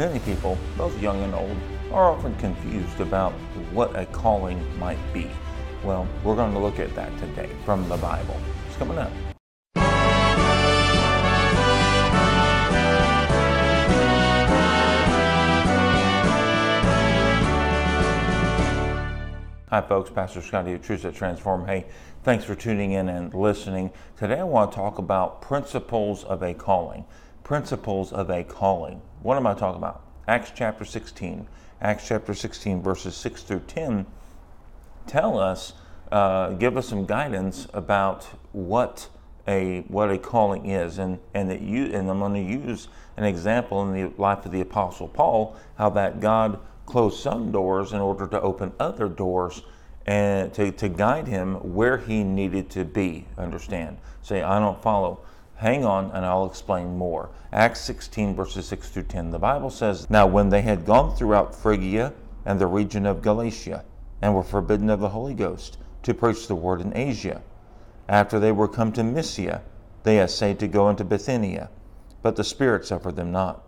Many people, both young and old, are often confused about what a calling might be. Well, we're going to look at that today from the Bible. It's coming up. Hi, folks. Pastor Scotty of Truth That Transform. Hey, thanks for tuning in and listening. Today, I want to talk about principles of a calling. Principles of a calling. What am I talking about? Acts chapter 16. Acts chapter 16, verses 6 through 10 tell us, uh, give us some guidance about what a what a calling is, and and that you and I'm going to use an example in the life of the Apostle Paul, how that God closed some doors in order to open other doors and to, to guide him where he needed to be. Understand? Say, I don't follow. Hang on, and I'll explain more. Acts 16, verses 6 through 10. The Bible says, Now when they had gone throughout Phrygia and the region of Galatia, and were forbidden of the Holy Ghost to preach the word in Asia, after they were come to Mysia, they essayed to go into Bithynia, but the Spirit suffered them not.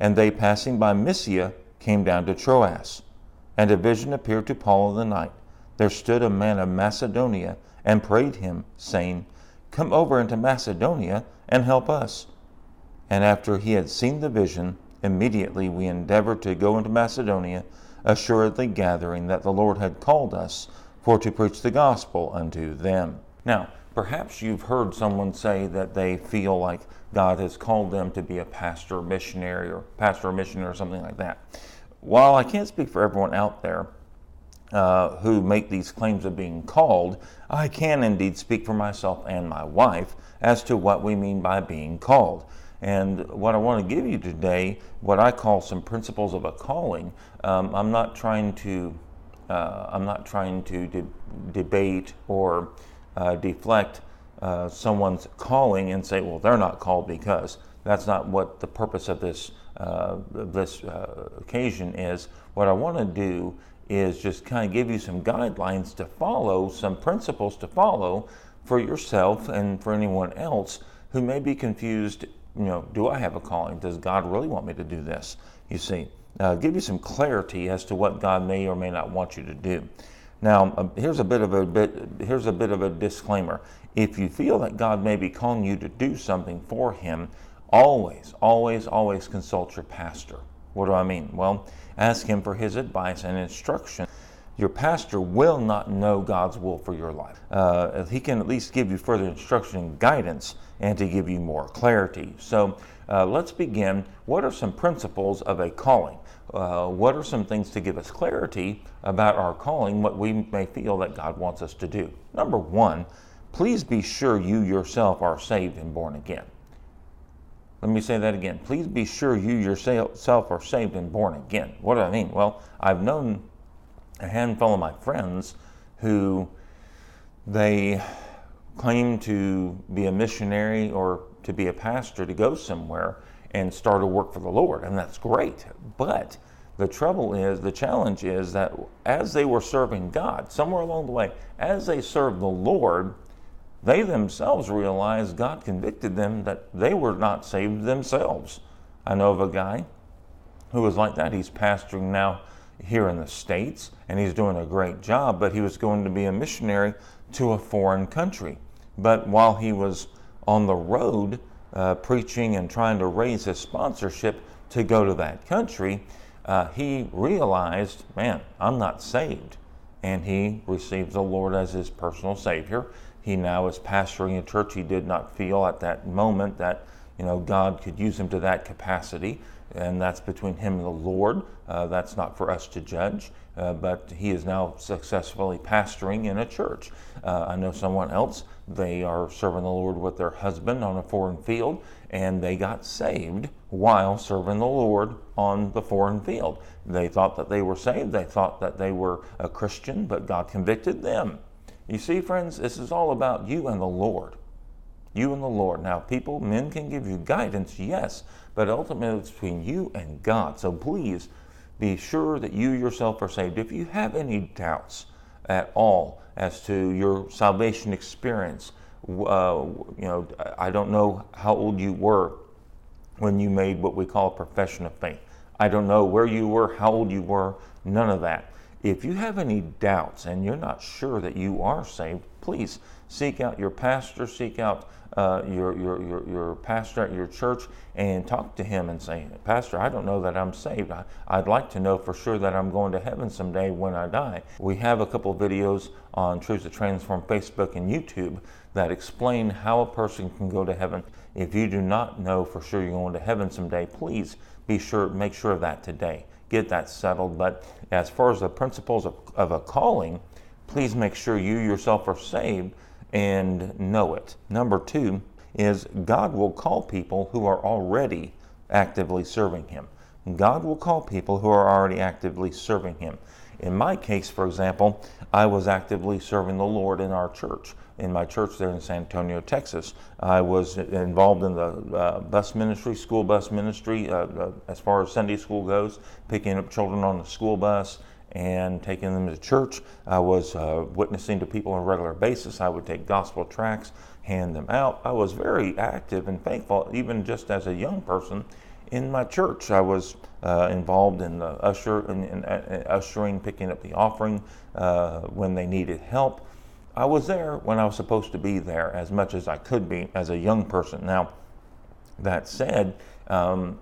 And they passing by Mysia came down to Troas. And a vision appeared to Paul in the night. There stood a man of Macedonia and prayed him, saying, Come over into Macedonia and help us. And after he had seen the vision, immediately we endeavored to go into Macedonia, assuredly gathering that the Lord had called us for to preach the gospel unto them. Now, perhaps you've heard someone say that they feel like God has called them to be a pastor, missionary, or pastor or missionary, or something like that. While I can't speak for everyone out there uh, who make these claims of being called, I can indeed speak for myself and my wife as to what we mean by being called. And what I want to give you today, what I call some principles of a calling. Um, I'm not trying to, uh, I'm not trying to de- debate or uh, deflect uh, someone's calling and say, well, they're not called because. That's not what the purpose of this uh, this uh, occasion is. What I want to do is just kind of give you some guidelines to follow, some principles to follow for yourself and for anyone else who may be confused. You know, do I have a calling? Does God really want me to do this? You see, uh, give you some clarity as to what God may or may not want you to do. Now, uh, here's a bit of a bit. Here's a bit of a disclaimer. If you feel that God may be calling you to do something for Him, Always, always, always consult your pastor. What do I mean? Well, ask him for his advice and instruction. Your pastor will not know God's will for your life. Uh, he can at least give you further instruction and guidance and to give you more clarity. So uh, let's begin. What are some principles of a calling? Uh, what are some things to give us clarity about our calling, what we may feel that God wants us to do? Number one, please be sure you yourself are saved and born again. Let me say that again. Please be sure you yourself are saved and born again. What do I mean? Well, I've known a handful of my friends who they claim to be a missionary or to be a pastor to go somewhere and start a work for the Lord, and that's great. But the trouble is, the challenge is that as they were serving God, somewhere along the way, as they served the Lord, they themselves realized God convicted them that they were not saved themselves. I know of a guy who was like that. He's pastoring now here in the States and he's doing a great job, but he was going to be a missionary to a foreign country. But while he was on the road uh, preaching and trying to raise his sponsorship to go to that country, uh, he realized, man, I'm not saved. And he received the Lord as his personal Savior he now is pastoring a church. He did not feel at that moment that you know God could use him to that capacity, and that's between him and the Lord. Uh, that's not for us to judge. Uh, but he is now successfully pastoring in a church. Uh, I know someone else. They are serving the Lord with their husband on a foreign field, and they got saved while serving the Lord on the foreign field. They thought that they were saved. They thought that they were a Christian, but God convicted them you see, friends, this is all about you and the Lord. You and the Lord. Now, people, men can give you guidance, yes, but ultimately it's between you and God. So please be sure that you yourself are saved. If you have any doubts at all as to your salvation experience, uh, you know, I don't know how old you were when you made what we call a profession of faith. I don't know where you were, how old you were, none of that. If you have any doubts and you're not sure that you are saved, please seek out your pastor, seek out uh, your, your, your, your pastor at your church and talk to him and say, Pastor, I don't know that I'm saved. I, I'd like to know for sure that I'm going to heaven someday when I die. We have a couple videos on Truths That Transform Facebook and YouTube that explain how a person can go to heaven. If you do not know for sure you're going to heaven someday, please be sure, make sure of that today. Get that settled. But as far as the principles of, of a calling, please make sure you yourself are saved and know it. Number two is God will call people who are already actively serving Him. God will call people who are already actively serving Him. In my case, for example, I was actively serving the Lord in our church, in my church there in San Antonio, Texas. I was involved in the uh, bus ministry, school bus ministry, uh, uh, as far as Sunday school goes, picking up children on the school bus, and taking them to church. I was uh, witnessing to people on a regular basis. I would take gospel tracts, hand them out. I was very active and faithful, even just as a young person in my church. I was uh, involved in the usher in, in, in, ushering, picking up the offering uh, when they needed help. I was there when I was supposed to be there as much as I could be as a young person. Now, that said, um,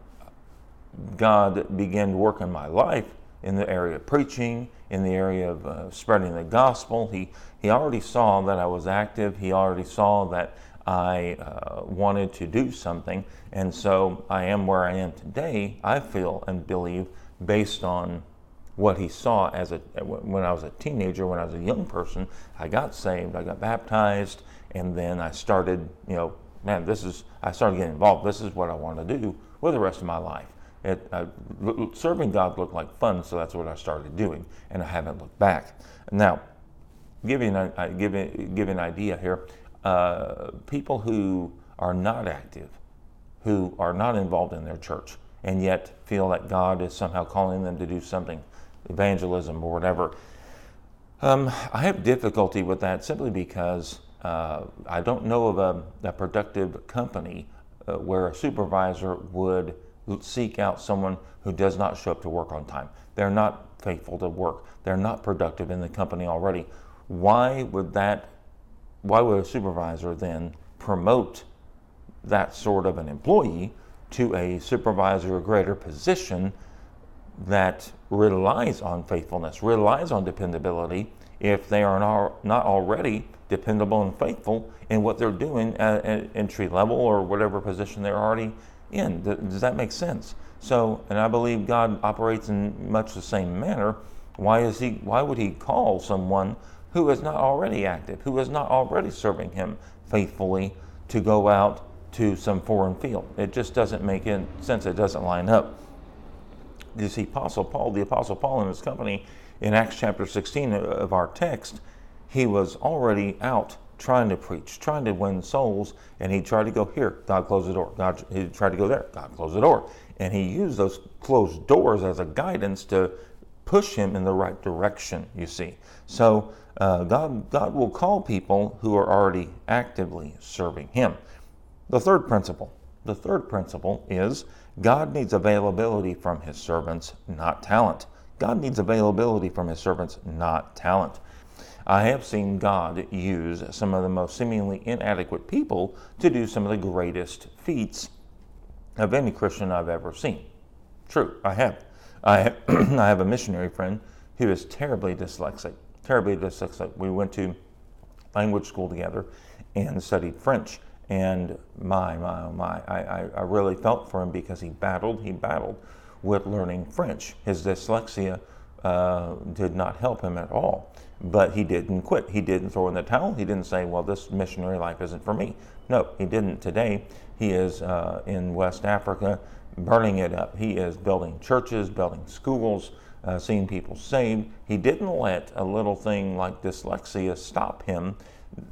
God began to work in my life in the area of preaching, in the area of uh, spreading the gospel. He, he already saw that I was active. He already saw that I uh, wanted to do something. And so I am where I am today, I feel and believe, based on what he saw as a when I was a teenager, when I was a young person, I got saved, I got baptized, and then I started, you know, man, this is I started getting involved. This is what I want to do with the rest of my life. It, serving God looked like fun, so that's what I started doing, and I haven't looked back. Now, give you an, give, give an idea here. Uh, people who are not active, who are not involved in their church, and yet feel that God is somehow calling them to do something, evangelism or whatever. Um, I have difficulty with that simply because uh, I don't know of a, a productive company uh, where a supervisor would seek out someone who does not show up to work on time. They're not faithful to work. They're not productive in the company already. Why would that why would a supervisor then promote that sort of an employee to a supervisor or greater position that relies on faithfulness, relies on dependability, if they are not already dependable and faithful in what they're doing at, entry level or whatever position they're already in. Does that make sense? So, and I believe God operates in much the same manner. Why is he? Why would he call someone who is not already active, who is not already serving him faithfully, to go out to some foreign field? It just doesn't make sense. It doesn't line up. You see, Apostle Paul, the Apostle Paul and his company, in Acts chapter 16 of our text, he was already out trying to preach, trying to win souls, and he tried to go here, God closed the door. God, he tried to go there, God closed the door. And he used those closed doors as a guidance to push him in the right direction, you see. So uh, God, God will call people who are already actively serving him. The third principle, the third principle is God needs availability from his servants, not talent. God needs availability from his servants, not talent. I have seen God use some of the most seemingly inadequate people to do some of the greatest feats of any Christian I've ever seen. True, I have. I have, I have a missionary friend who is terribly dyslexic. Terribly dyslexic. We went to language school together and studied French. And my, my, oh my, I, I really felt for him because he battled, he battled with learning French. His dyslexia uh, did not help him at all. But he didn't quit. He didn't throw in the towel. He didn't say, well, this missionary life isn't for me. No, he didn't. Today, he is uh, in West Africa burning it up. He is building churches, building schools, uh, seeing people saved. He didn't let a little thing like dyslexia stop him.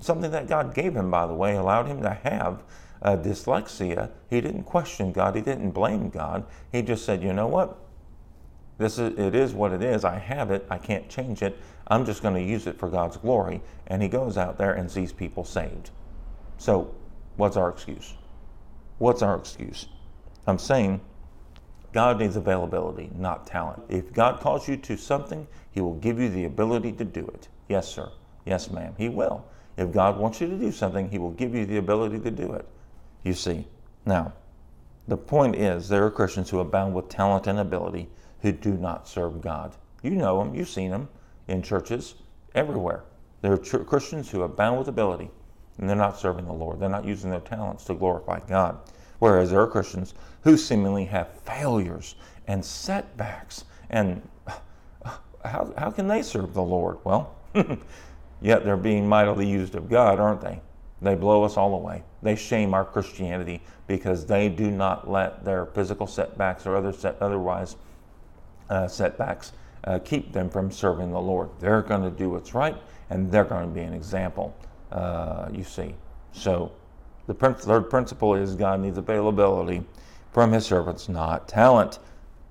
Something that God gave him, by the way, allowed him to have uh, dyslexia. He didn't question God. He didn't blame God. He just said, you know what? This is, it is what it is. I have it. I can't change it. I'm just going to use it for God's glory. And he goes out there and sees people saved. So, what's our excuse? What's our excuse? I'm saying God needs availability, not talent. If God calls you to something, He will give you the ability to do it. Yes, sir. Yes, ma'am. He will. If God wants you to do something, He will give you the ability to do it. You see. Now, the point is, there are Christians who abound with talent and ability who do not serve God. You know them, you've seen them in churches everywhere. There are ch- Christians who abound with ability and they're not serving the Lord. They're not using their talents to glorify God. Whereas there are Christians who seemingly have failures and setbacks. And how, how can they serve the Lord? Well, yet they're being mightily used of God, aren't they? They blow us all away. They shame our Christianity because they do not let their physical setbacks or other set, otherwise uh, setbacks uh, keep them from serving the Lord. They're going to do what's right and they're going to be an example, uh, you see. So the third principle is God needs availability from his servants, not talent.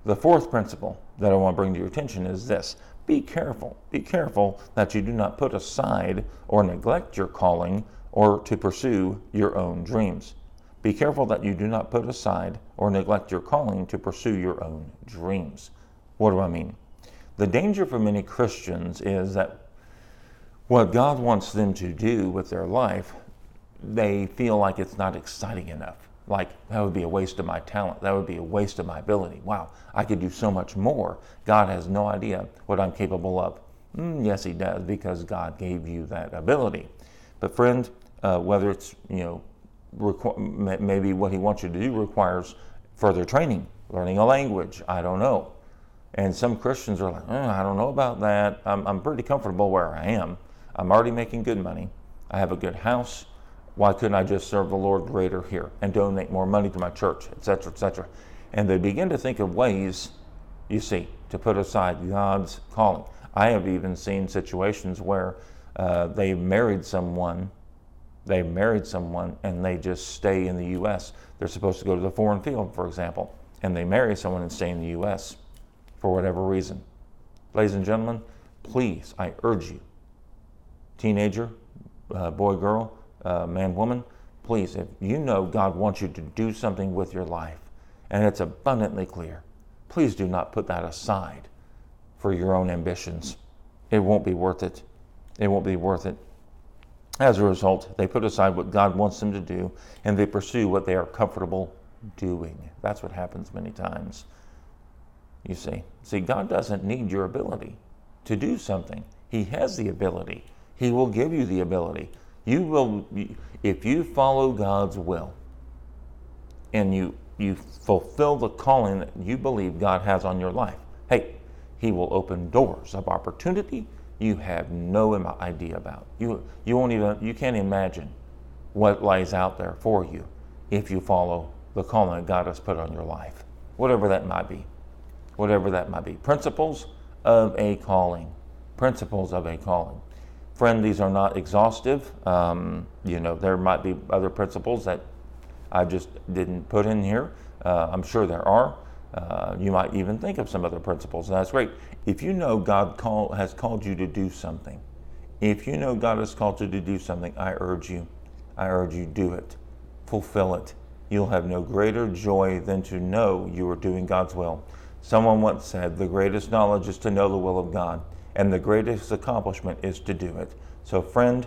The fourth principle that I want to bring to your attention is this be careful. Be careful that you do not put aside or neglect your calling or to pursue your own dreams. Be careful that you do not put aside or neglect your calling to pursue your own dreams. What do I mean? The danger for many Christians is that what God wants them to do with their life, they feel like it's not exciting enough. Like, that would be a waste of my talent. That would be a waste of my ability. Wow, I could do so much more. God has no idea what I'm capable of. Mm, yes, He does, because God gave you that ability. But, friend, uh, whether it's, you know, requ- maybe what He wants you to do requires further training, learning a language, I don't know. And some Christians are like, oh, I don't know about that. I'm, I'm pretty comfortable where I am. I'm already making good money. I have a good house. Why couldn't I just serve the Lord greater here and donate more money to my church, etc., etc.? And they begin to think of ways, you see, to put aside God's calling. I have even seen situations where uh, they married someone, they married someone, and they just stay in the U.S. They're supposed to go to the foreign field, for example, and they marry someone and stay in the U.S for whatever reason. Ladies and gentlemen, please, I urge you, teenager, uh, boy, girl, uh, man, woman, please, if you know God wants you to do something with your life and it's abundantly clear, please do not put that aside for your own ambitions. It won't be worth it. It won't be worth it. As a result, they put aside what God wants them to do and they pursue what they are comfortable doing. That's what happens many times. You see, see, God doesn't need your ability to do something. He has the ability. He will give you the ability. You will, if you follow God's will, and you you fulfill the calling that you believe God has on your life. Hey, He will open doors of opportunity you have no idea about. You you won't even you can't imagine what lies out there for you if you follow the calling that God has put on your life, whatever that might be whatever that might be. Principles of a calling. Principles of a calling. Friend, these are not exhaustive. Um, you know, there might be other principles that I just didn't put in here. Uh, I'm sure there are. Uh, you might even think of some other principles, and that's great. If you know God call, has called you to do something, if you know God has called you to do something, I urge you, I urge you, do it, fulfill it. You'll have no greater joy than to know you are doing God's will. Someone once said, The greatest knowledge is to know the will of God, and the greatest accomplishment is to do it. So, friend,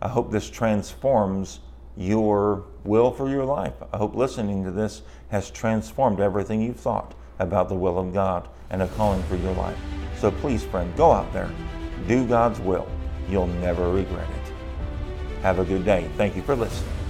I hope this transforms your will for your life. I hope listening to this has transformed everything you've thought about the will of God and a calling for your life. So, please, friend, go out there, do God's will. You'll never regret it. Have a good day. Thank you for listening.